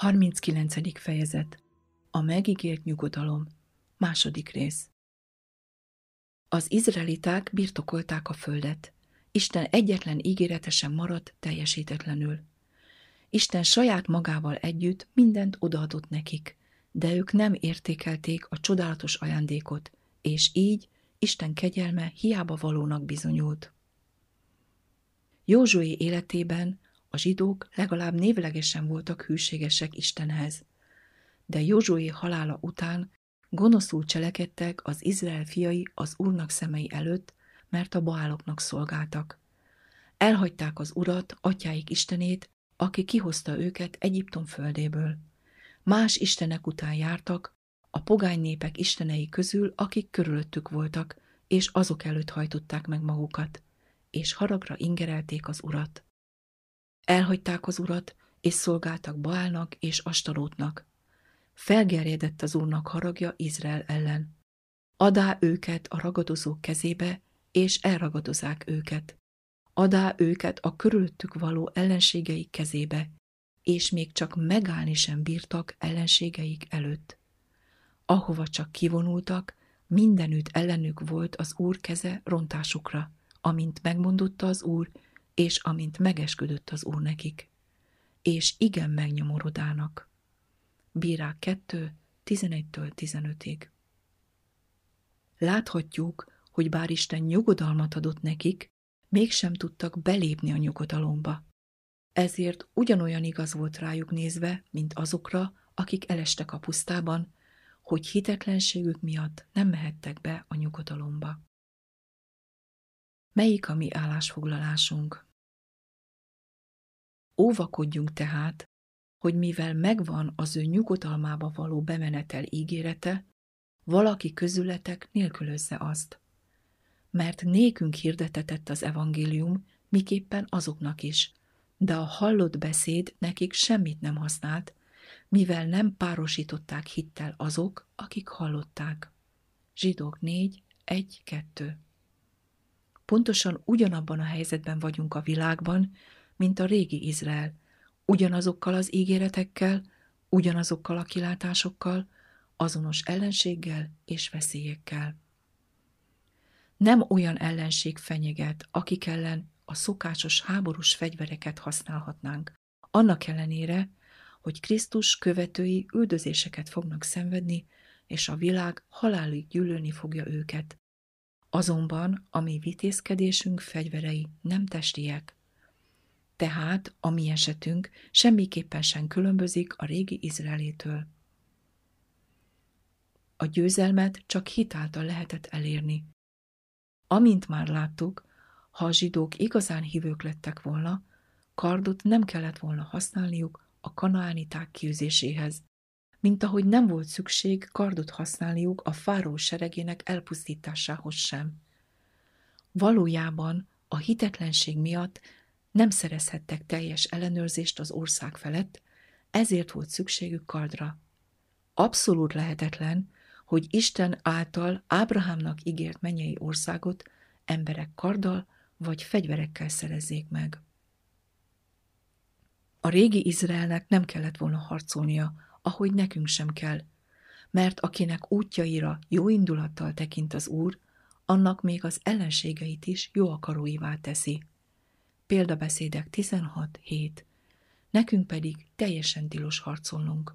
39. fejezet A megígért nyugodalom Második rész Az izraeliták birtokolták a földet. Isten egyetlen ígérete sem maradt teljesítetlenül. Isten saját magával együtt mindent odaadott nekik, de ők nem értékelték a csodálatos ajándékot, és így Isten kegyelme hiába valónak bizonyult. Józsué életében a zsidók legalább névlegesen voltak hűségesek Istenhez, de Józsué halála után gonoszul cselekedtek az Izrael fiai az Úrnak szemei előtt, mert a Baáloknak szolgáltak. Elhagyták az Urat, atyáik Istenét, aki kihozta őket Egyiptom földéből. Más istenek után jártak, a pogány népek istenei közül, akik körülöttük voltak, és azok előtt hajtották meg magukat, és haragra ingerelték az Urat. Elhagyták az urat, és szolgáltak Baálnak és Astarótnak. Felgerjedett az úrnak haragja Izrael ellen. Adá őket a ragadozók kezébe, és elragadozák őket. Adá őket a körülöttük való ellenségeik kezébe, és még csak megállni sem bírtak ellenségeik előtt. Ahova csak kivonultak, mindenütt ellenük volt az Úr keze rontásukra, amint megmondotta az Úr, és amint megesküdött az Úr nekik, és igen megnyomorodának. Bírák 2, 11-től 15-ig. Láthatjuk, hogy bár Isten nyugodalmat adott nekik, mégsem tudtak belépni a nyugodalomba. Ezért ugyanolyan igaz volt rájuk nézve, mint azokra, akik elestek a pusztában, hogy hitetlenségük miatt nem mehettek be a nyugodalomba. Melyik a mi állásfoglalásunk? Óvakodjunk tehát, hogy mivel megvan az ő nyugodalmába való bemenetel ígérete, valaki közületek nélkülözze azt. Mert nékünk hirdetetett az evangélium, miképpen azoknak is, de a hallott beszéd nekik semmit nem használt, mivel nem párosították hittel azok, akik hallották. Zsidók 4, 1, 2 Pontosan ugyanabban a helyzetben vagyunk a világban, mint a régi Izrael, ugyanazokkal az ígéretekkel, ugyanazokkal a kilátásokkal, azonos ellenséggel és veszélyekkel. Nem olyan ellenség fenyeget, akik ellen a szokásos háborús fegyvereket használhatnánk, annak ellenére, hogy Krisztus követői üldözéseket fognak szenvedni, és a világ halálig gyűlölni fogja őket. Azonban a mi vitézkedésünk fegyverei nem testiek, tehát a mi esetünk semmiképpen sem különbözik a régi Izraelétől. A győzelmet csak hitáltal lehetett elérni. Amint már láttuk, ha a zsidók igazán hívők lettek volna, kardot nem kellett volna használniuk a kanaániták kiűzéséhez, mint ahogy nem volt szükség kardot használniuk a fáró seregének elpusztításához sem. Valójában a hitetlenség miatt nem szerezhettek teljes ellenőrzést az ország felett, ezért volt szükségük kardra. Abszolút lehetetlen, hogy Isten által Ábrahámnak ígért mennyei országot emberek karddal vagy fegyverekkel szerezzék meg. A régi Izraelnek nem kellett volna harcolnia, ahogy nekünk sem kell, mert akinek útjaira jó indulattal tekint az Úr, annak még az ellenségeit is jó akaróivá teszi. Példabeszédek 16.7. Nekünk pedig teljesen tilos harcolnunk.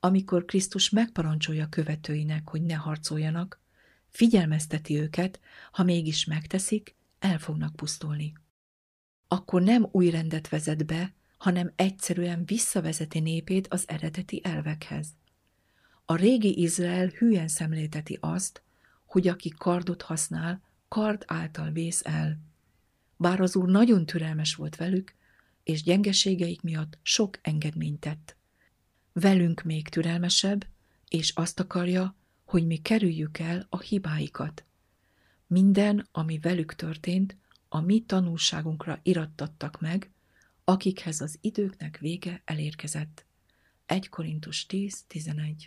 Amikor Krisztus megparancsolja követőinek, hogy ne harcoljanak, figyelmezteti őket, ha mégis megteszik, el fognak pusztulni. Akkor nem új rendet vezet be, hanem egyszerűen visszavezeti népét az eredeti elvekhez. A régi Izrael hülyen szemlélteti azt, hogy aki kardot használ, kard által vész el. Bár az úr nagyon türelmes volt velük, és gyengeségeik miatt sok engedményt tett. Velünk még türelmesebb, és azt akarja, hogy mi kerüljük el a hibáikat. Minden, ami velük történt, a mi tanulságunkra irattattak meg, akikhez az időknek vége elérkezett. 1 Korintus 10.11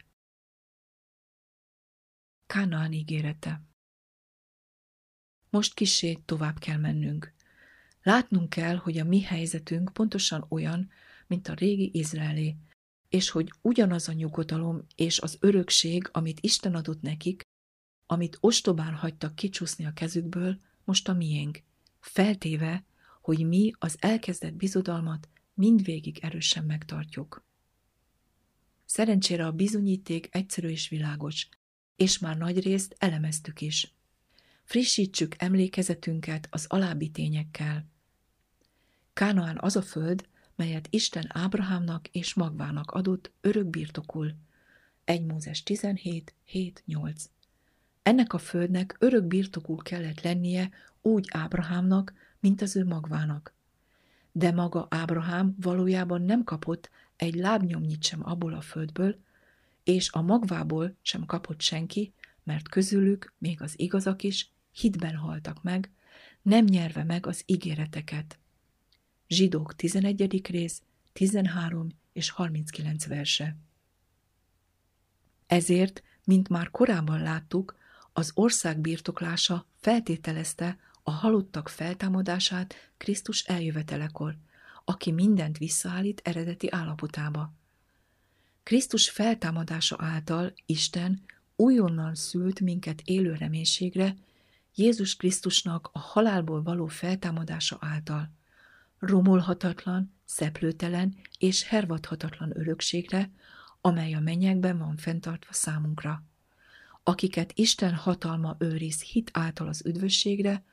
Kánaán ígérete Most kisé tovább kell mennünk. Látnunk kell, hogy a mi helyzetünk pontosan olyan, mint a régi Izraelé, és hogy ugyanaz a nyugodalom és az örökség, amit Isten adott nekik, amit ostobán hagytak kicsúszni a kezükből, most a miénk, feltéve, hogy mi az elkezdett bizodalmat mindvégig erősen megtartjuk. Szerencsére a bizonyíték egyszerű és világos, és már nagy részt elemeztük is. Frissítsük emlékezetünket az alábbi tényekkel. Kánaán az a föld, melyet Isten Ábrahámnak és Magvának adott örök birtokul. 1 Mózes 17, 7, 8. Ennek a földnek örök birtokul kellett lennie úgy Ábrahámnak, mint az ő magvának. De maga Ábrahám valójában nem kapott egy lábnyomnyit sem abból a földből, és a magvából sem kapott senki, mert közülük még az igazak is hitben haltak meg, nem nyerve meg az ígéreteket. Zsidók 11. rész, 13 és 39 verse. Ezért, mint már korábban láttuk, az ország birtoklása feltételezte a halottak feltámadását Krisztus eljövetelekor, aki mindent visszaállít eredeti állapotába. Krisztus feltámadása által Isten újonnan szült minket élő reménységre, Jézus Krisztusnak a halálból való feltámadása által, romolhatatlan, szeplőtelen és hervadhatatlan örökségre, amely a mennyekben van fenntartva számunkra. Akiket Isten hatalma őriz hit által az üdvösségre,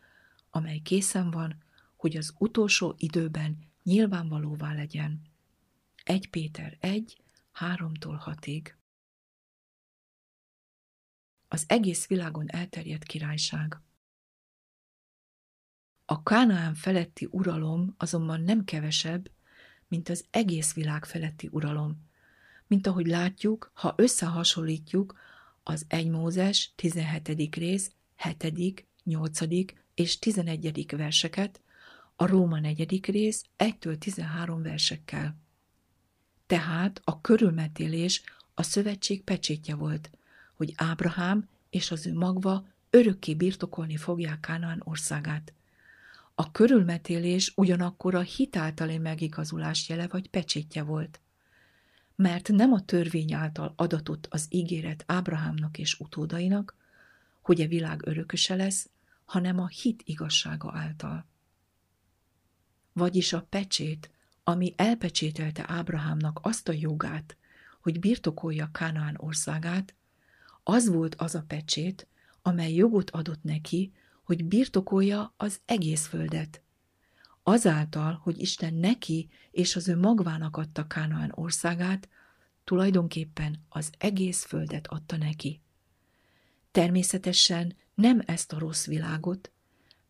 amely készen van, hogy az utolsó időben nyilvánvalóvá legyen. 1 Péter 1, 3-tól 6-ig. Az egész világon elterjedt királyság. A Kánaán feletti uralom azonban nem kevesebb, mint az egész világ feletti uralom. Mint ahogy látjuk, ha összehasonlítjuk az 1 Mózes 17. rész 7., 8. és 11. verseket, a Róma 4. rész 1-től 13 versekkel. Tehát a körülmetélés a szövetség pecsétje volt, hogy Ábrahám és az ő magva örökké birtokolni fogják Kánaán országát. A körülmetélés ugyanakkor a hitáltali megigazulás jele vagy pecsétje volt. Mert nem a törvény által adatott az ígéret Ábrahámnak és utódainak, hogy a világ örököse lesz, hanem a hit igazsága által. Vagyis a pecsét, ami elpecsételte Ábrahámnak azt a jogát, hogy birtokolja Kánaán országát, az volt az a pecsét, amely jogot adott neki, hogy birtokolja az egész földet. Azáltal, hogy Isten neki és az ő magvának adta Kánaán országát, tulajdonképpen az egész földet adta neki. Természetesen nem ezt a rossz világot,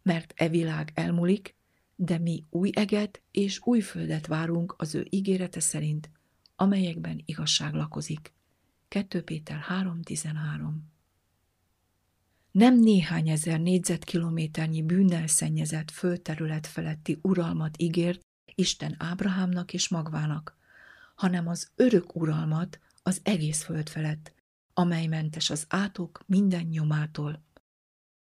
mert e világ elmulik, de mi új eget és új földet várunk az ő ígérete szerint, amelyekben igazság lakozik. 2 Péter 3.13 Nem néhány ezer négyzetkilométernyi bűnnel szennyezett földterület feletti uralmat ígért Isten Ábrahámnak és magvának, hanem az örök uralmat az egész föld felett, amely mentes az átok minden nyomától.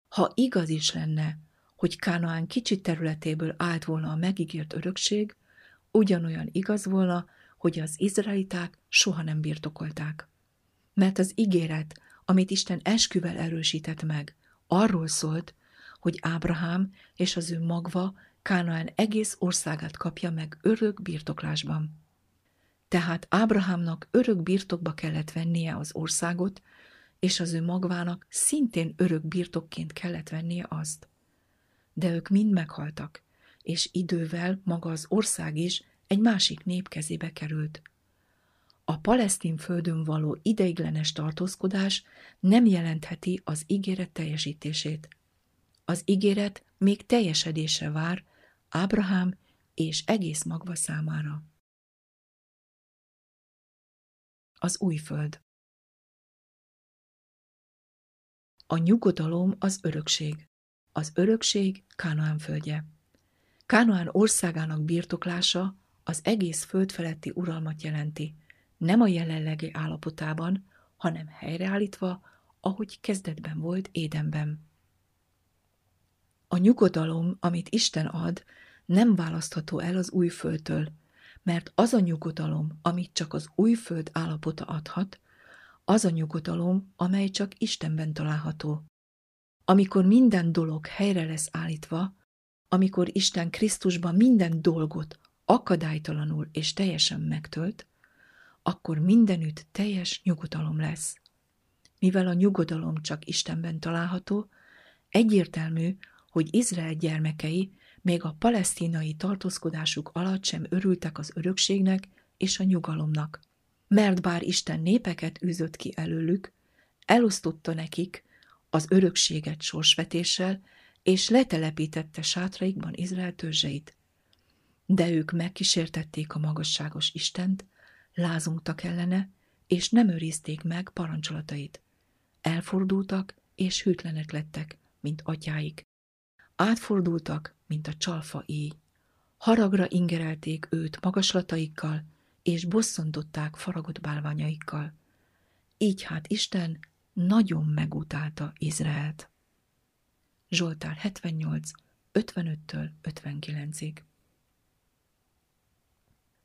Ha igaz is lenne, hogy Kánaán kicsi területéből állt volna a megígért örökség, ugyanolyan igaz volna, hogy az izraeliták soha nem birtokolták. Mert az ígéret, amit Isten esküvel erősített meg, arról szólt, hogy Ábrahám és az ő magva Kánaán egész országát kapja meg örök birtoklásban. Tehát Ábrahámnak örök birtokba kellett vennie az országot, és az ő magvának szintén örök birtokként kellett vennie azt de ők mind meghaltak, és idővel maga az ország is egy másik nép kezébe került. A palesztin földön való ideiglenes tartózkodás nem jelentheti az ígéret teljesítését. Az ígéret még teljesedésre vár Ábrahám és egész magva számára. Az új föld A nyugodalom az örökség. Az örökség Kánoán földje. Kánoán országának birtoklása az egész föld feletti uralmat jelenti, nem a jelenlegi állapotában, hanem helyreállítva, ahogy kezdetben volt Édenben. A nyugodalom, amit Isten ad, nem választható el az új földtől, mert az a nyugodalom, amit csak az új föld állapota adhat, az a nyugodalom, amely csak Istenben található. Amikor minden dolog helyre lesz állítva, amikor Isten Krisztusban minden dolgot akadálytalanul és teljesen megtölt, akkor mindenütt teljes nyugodalom lesz. Mivel a nyugodalom csak Istenben található, egyértelmű, hogy Izrael gyermekei még a palesztinai tartózkodásuk alatt sem örültek az örökségnek és a nyugalomnak. Mert bár Isten népeket űzött ki előlük, elosztotta nekik az örökséget sorsvetéssel, és letelepítette sátraikban Izrael törzseit. De ők megkísértették a magasságos Istent, lázungtak ellene, és nem őrizték meg parancsolatait. Elfordultak, és hűtlenek lettek, mint atyáik. Átfordultak, mint a csalfa éj. Haragra ingerelték őt magaslataikkal, és bosszantották faragott bálványaikkal. Így hát Isten nagyon megutálta Izraelt. Zsoltár 78, 55-től 59-ig.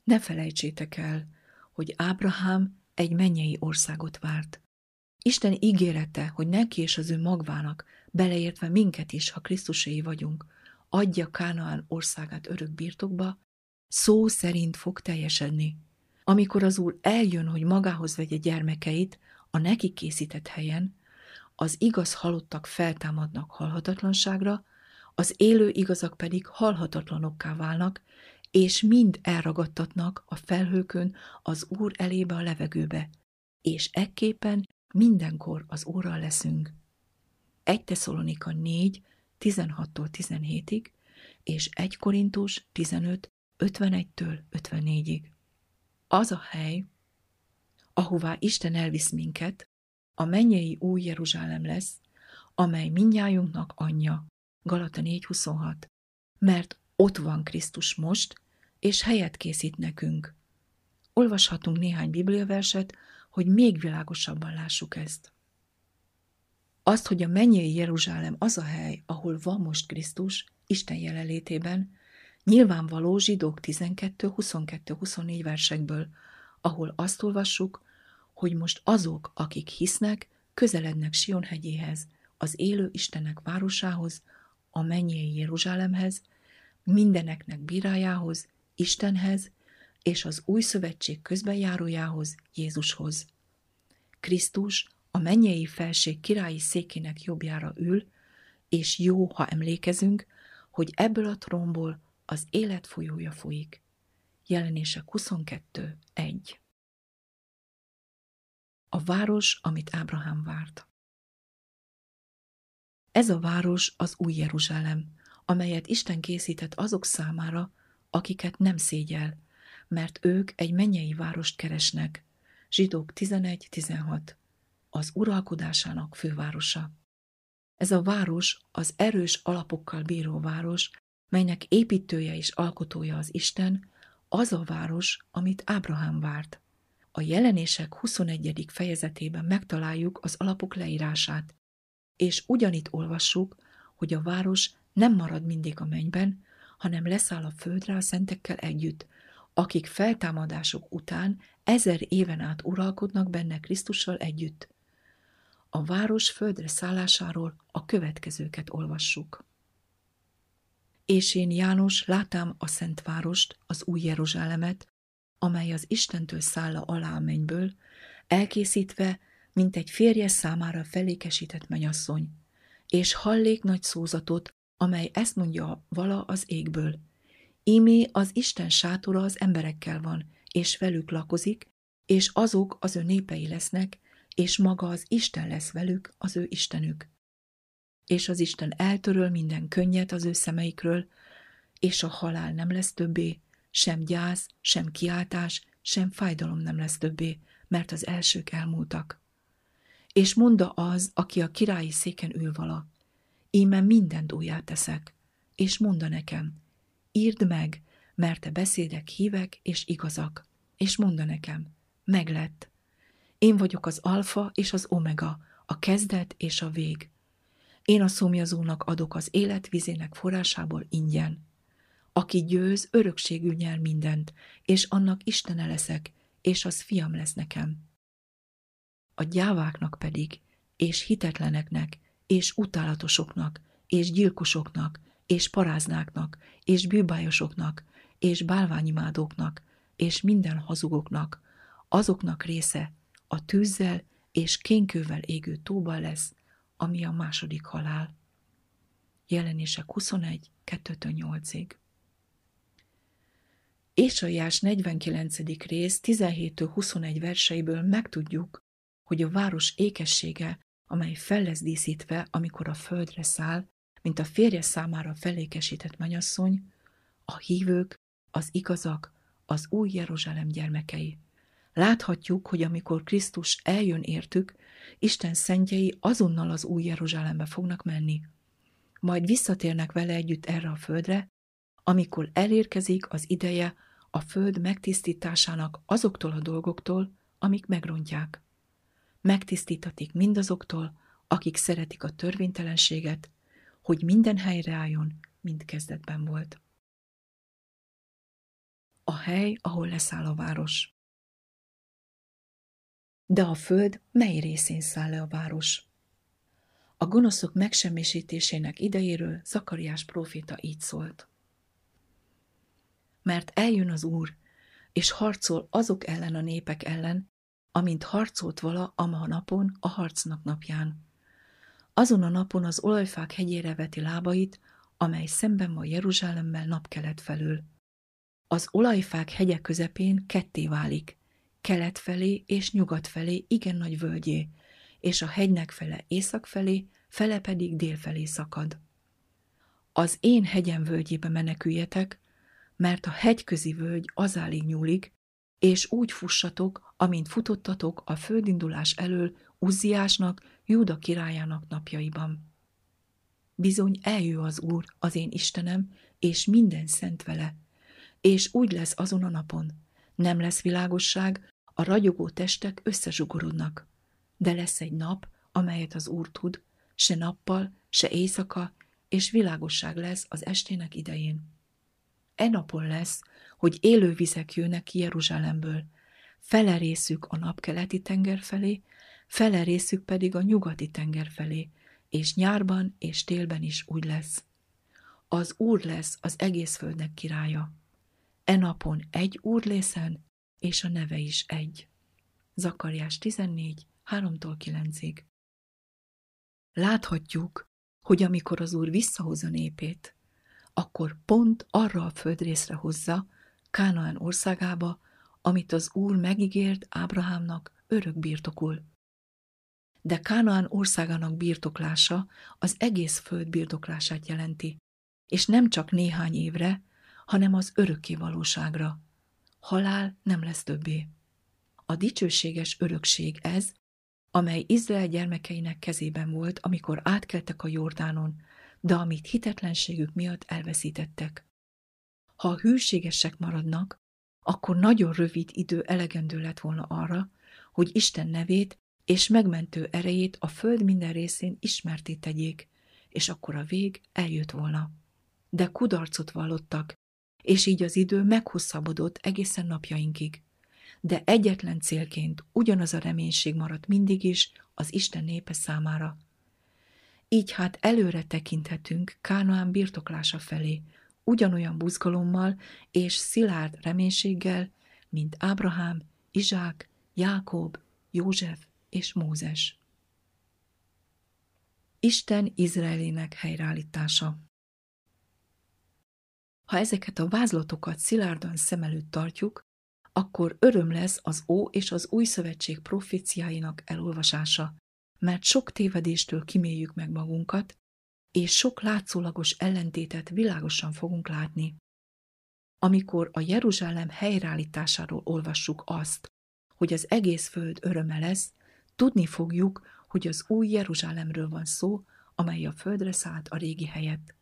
Ne felejtsétek el, hogy Ábrahám egy mennyei országot várt. Isten ígérete, hogy neki és az ő magvának, beleértve minket is, ha Krisztuséi vagyunk, adja Kánaán országát örök birtokba, szó szerint fog teljesedni. Amikor az Úr eljön, hogy magához vegye gyermekeit a neki készített helyen, az igaz halottak feltámadnak halhatatlanságra, az élő igazak pedig halhatatlanokká válnak, és mind elragadtatnak a felhőkön az Úr elébe a levegőbe, és ekképpen mindenkor az Úrral leszünk. 1 Tesszalonika 4, 16-tól 17-ig, és 1 Korintus 15, 51-től 54-ig. Az a hely, ahová Isten elvisz minket, a mennyei új Jeruzsálem lesz, amely minnyájunknak anyja. Galata 4.26. Mert ott van Krisztus most, és helyet készít nekünk. Olvashatunk néhány bibliaverset, hogy még világosabban lássuk ezt. Azt, hogy a mennyei Jeruzsálem az a hely, ahol van most Krisztus, Isten jelenlétében, nyilvánvaló zsidók 12, 22, 24 versekből, ahol azt olvassuk, hogy most azok, akik hisznek, közelednek Sion hegyéhez, az élő Istennek városához, a mennyei Jeruzsálemhez, mindeneknek bírájához, Istenhez és az új szövetség közbenjárójához, Jézushoz. Krisztus a mennyei felség királyi székének jobbjára ül, és jó, ha emlékezünk, hogy ebből a trónból az élet folyója folyik. Jelenések 22. 1 a város, amit Ábrahám várt. Ez a város az új Jeruzsálem, amelyet Isten készített azok számára, akiket nem szégyel, mert ők egy mennyei várost keresnek. Zsidók 11-16. Az uralkodásának fővárosa. Ez a város az erős alapokkal bíró város, melynek építője és alkotója az Isten, az a város, amit Ábrahám várt. A jelenések 21. fejezetében megtaláljuk az alapok leírását, és ugyanitt olvassuk, hogy a város nem marad mindig a mennyben, hanem leszáll a földre a szentekkel együtt, akik feltámadások után ezer éven át uralkodnak benne Krisztussal együtt. A város földre szállásáról a következőket olvassuk. És én János látám a Szent Várost, az új Jeruzsálemet, amely az Istentől szálla alá a mennyből, elkészítve, mint egy férje számára felékesített menyasszony, és hallék nagy szózatot, amely ezt mondja vala az égből. Ímé az Isten sátora az emberekkel van, és velük lakozik, és azok az ő népei lesznek, és maga az Isten lesz velük, az ő Istenük. És az Isten eltöröl minden könnyet az ő szemeikről, és a halál nem lesz többé, sem gyász, sem kiáltás, sem fájdalom nem lesz többé, mert az elsők elmúltak. És monda az, aki a királyi széken ül vala, íme mindent újjá teszek, és monda nekem, írd meg, mert te beszédek hívek és igazak, és monda nekem, meglett. Én vagyok az alfa és az omega, a kezdet és a vég. Én a szomjazónak adok az élet vizének forrásából ingyen. Aki győz, örökségű nyer mindent, és annak Istene leszek, és az fiam lesz nekem. A gyáváknak pedig, és hitetleneknek, és utálatosoknak, és gyilkosoknak, és paráznáknak, és bűbájosoknak, és bálványimádóknak, és minden hazugoknak, azoknak része a tűzzel és kénkővel égő tóba lesz, ami a második halál. Jelenések 21, 2-8-ig. Ésaiás 49. rész 17-21 verseiből megtudjuk, hogy a város ékessége, amely fel lesz díszítve, amikor a földre száll, mint a férje számára felékesített menyasszony, a hívők, az igazak, az új Jeruzsálem gyermekei. Láthatjuk, hogy amikor Krisztus eljön értük, Isten szentjei azonnal az új Jeruzsálembe fognak menni. Majd visszatérnek vele együtt erre a földre, amikor elérkezik az ideje a föld megtisztításának azoktól a dolgoktól, amik megrontják. Megtisztítatik mindazoktól, akik szeretik a törvénytelenséget, hogy minden helyre álljon, mint kezdetben volt. A hely, ahol leszáll a város. De a föld mely részén száll le a város? A gonoszok megsemmisítésének idejéről Zakariás próféta így szólt. Mert eljön az Úr, és harcol azok ellen a népek ellen, amint harcolt vala a ma napon a harcnak napján. Azon a napon az olajfák hegyére veti lábait, amely szemben van Jeruzsálemmel napkelet felől. Az olajfák hegye közepén ketté válik, kelet felé és nyugat felé igen nagy völgyé, és a hegynek fele észak felé, fele pedig dél felé szakad. Az én hegyem völgyébe meneküljetek, mert a hegyközi völgy azálig nyúlik, és úgy fussatok, amint futottatok a földindulás elől Uzziásnak, Júda királyának napjaiban. Bizony eljő az Úr, az én Istenem, és minden szent vele, és úgy lesz azon a napon. Nem lesz világosság, a ragyogó testek összezsugorodnak. De lesz egy nap, amelyet az Úr tud, se nappal, se éjszaka, és világosság lesz az estének idején. E napon lesz, hogy élő vizek jönnek ki Jeruzsálemből, fele részük a napkeleti tenger felé, fele részük pedig a nyugati tenger felé, és nyárban és télben is úgy lesz. Az Úr lesz az egész földnek királya. E napon egy Úr lészen, és a neve is egy. Zakariás 14, 3-tól 9-ig. Láthatjuk, hogy amikor az Úr visszahozza népét, akkor pont arra a földrészre hozza, Kánaán országába, amit az Úr megígért Ábrahámnak örök birtokul. De Kánaán országának birtoklása az egész föld birtoklását jelenti, és nem csak néhány évre, hanem az örökké valóságra. Halál nem lesz többé. A dicsőséges örökség ez, amely Izrael gyermekeinek kezében volt, amikor átkeltek a Jordánon, de amit hitetlenségük miatt elveszítettek. Ha a hűségesek maradnak, akkor nagyon rövid idő elegendő lett volna arra, hogy Isten nevét és megmentő erejét a föld minden részén ismerté tegyék, és akkor a vég eljött volna. De kudarcot vallottak, és így az idő meghosszabbodott egészen napjainkig. De egyetlen célként ugyanaz a reménység maradt mindig is az Isten népe számára. Így hát előre tekinthetünk Kánoán birtoklása felé, ugyanolyan buzgalommal és szilárd reménységgel, mint Ábrahám, Izsák, Jákob, József és Mózes. Isten Izraelének helyreállítása Ha ezeket a vázlatokat szilárdan szem előtt tartjuk, akkor öröm lesz az Ó és az Új Szövetség proféciáinak elolvasása, mert sok tévedéstől kiméljük meg magunkat, és sok látszólagos ellentétet világosan fogunk látni. Amikor a Jeruzsálem helyreállításáról olvassuk azt, hogy az egész föld öröme lesz, tudni fogjuk, hogy az új Jeruzsálemről van szó, amely a földre szállt a régi helyet.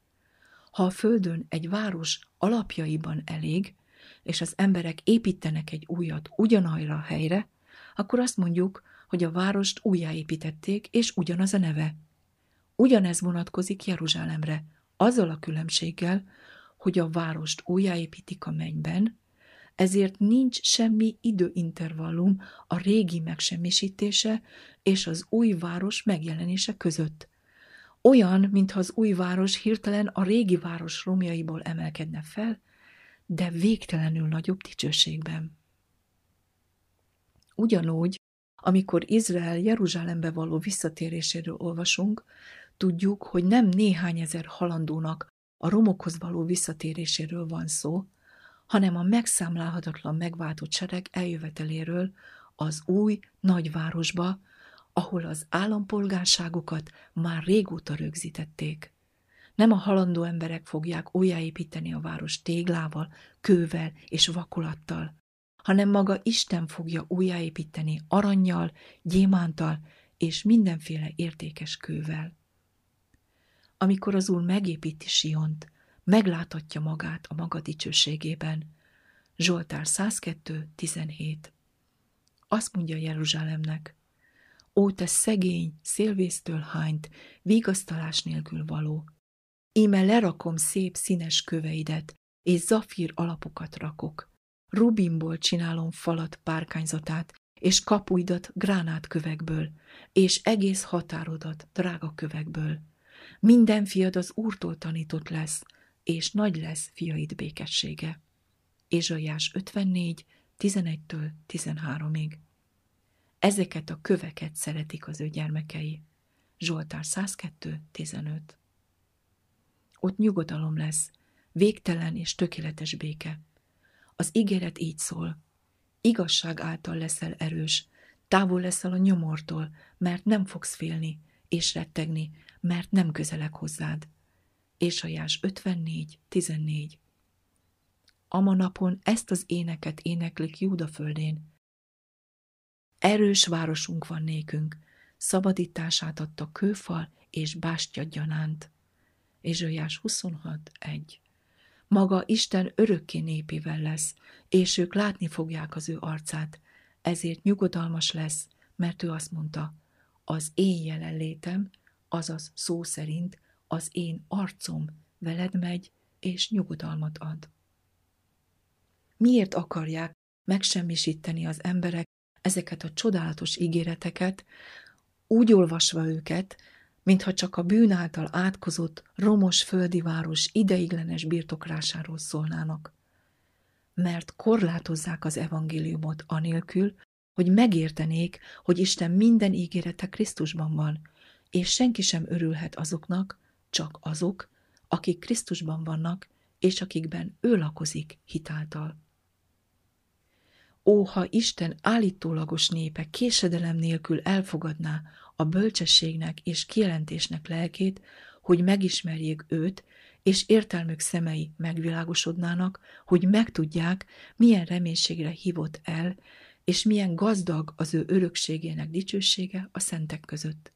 Ha a földön egy város alapjaiban elég, és az emberek építenek egy újat ugyanarra a helyre, akkor azt mondjuk, hogy a várost újjáépítették, és ugyanaz a neve. Ugyanez vonatkozik Jeruzsálemre, azzal a különbséggel, hogy a várost újjáépítik a mennyben, ezért nincs semmi időintervallum a régi megsemmisítése és az új város megjelenése között. Olyan, mintha az új város hirtelen a régi város romjaiból emelkedne fel, de végtelenül nagyobb dicsőségben. Ugyanúgy, amikor Izrael Jeruzsálembe való visszatéréséről olvasunk, tudjuk, hogy nem néhány ezer halandónak a romokhoz való visszatéréséről van szó, hanem a megszámlálhatatlan megváltott sereg eljöveteléről az új nagyvárosba, ahol az állampolgárságokat már régóta rögzítették. Nem a halandó emberek fogják újjáépíteni a város téglával, kővel és vakulattal, hanem maga Isten fogja újjáépíteni aranyjal, gyémántal és mindenféle értékes kővel. Amikor az Úr megépíti Siont, megláthatja magát a maga dicsőségében. Zsoltár 102, 17 Azt mondja Jeruzsálemnek, Ó, te szegény, szélvésztől hányt, vigasztalás nélkül való! Íme lerakom szép színes köveidet, és zafír alapokat rakok. Rubinból csinálom falat párkányzatát, és kapuidat gránátkövekből, és egész határodat drága kövekből. Minden fiad az Úrtól tanított lesz, és nagy lesz fiaid békessége. Ézsaiás 54, 11-től 13-ig. Ezeket a köveket szeretik az ő gyermekei. Zsoltár 102, 15. Ott nyugodalom lesz, végtelen és tökéletes béke. Az ígéret így szól. Igazság által leszel erős, távol leszel a nyomortól, mert nem fogsz félni, és rettegni, mert nem közelek hozzád. Ésajás 54, 14 Ama napon ezt az éneket éneklik Júda földén. Erős városunk van nékünk, szabadítását adta kőfal és bástya gyanánt. Ézsajás 26, 1 Maga Isten örökké népével lesz, és ők látni fogják az ő arcát, ezért nyugodalmas lesz, mert ő azt mondta, az én jelenlétem, azaz szó szerint az én arcom veled megy, és nyugodalmat ad. Miért akarják megsemmisíteni az emberek ezeket a csodálatos ígéreteket, úgy olvasva őket, mintha csak a bűn által átkozott, romos földi város ideiglenes birtoklásáról szólnának. Mert korlátozzák az evangéliumot anélkül, hogy megértenék, hogy Isten minden ígérete Krisztusban van, és senki sem örülhet azoknak, csak azok, akik Krisztusban vannak, és akikben ő lakozik hitáltal. Ó, ha Isten állítólagos népe késedelem nélkül elfogadná a bölcsességnek és kijelentésnek lelkét, hogy megismerjék őt, és értelmük szemei megvilágosodnának, hogy megtudják, milyen reménységre hívott el, és milyen gazdag az ő örökségének dicsősége a szentek között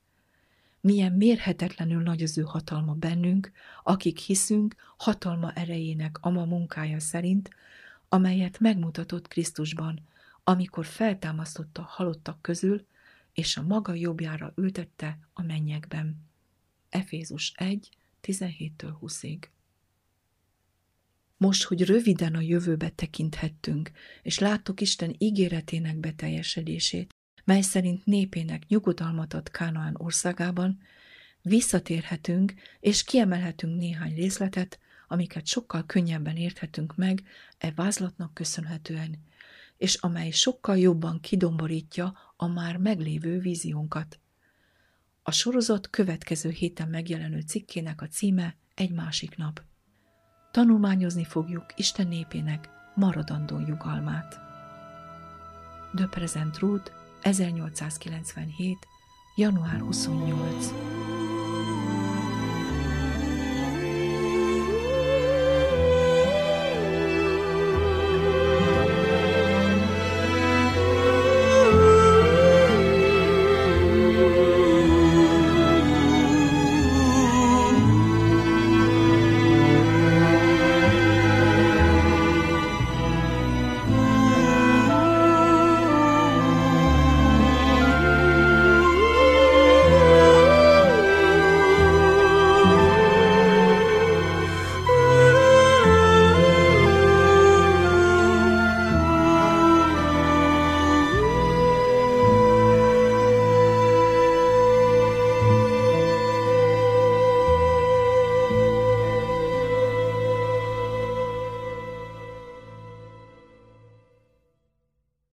milyen mérhetetlenül nagy az ő hatalma bennünk, akik hiszünk hatalma erejének ama munkája szerint, amelyet megmutatott Krisztusban, amikor feltámasztotta halottak közül, és a maga jobbjára ültette a mennyekben. Efézus 1, 17-20-ig. Most, hogy röviden a jövőbe tekinthettünk, és láttuk Isten ígéretének beteljesedését, mely szerint népének nyugodalmat ad Kánaán országában, visszatérhetünk és kiemelhetünk néhány részletet, amiket sokkal könnyebben érthetünk meg e vázlatnak köszönhetően, és amely sokkal jobban kidomborítja a már meglévő víziónkat. A sorozat következő héten megjelenő cikkének a címe Egy másik nap. Tanulmányozni fogjuk Isten népének maradandó nyugalmát. De Present Root 1897. január 28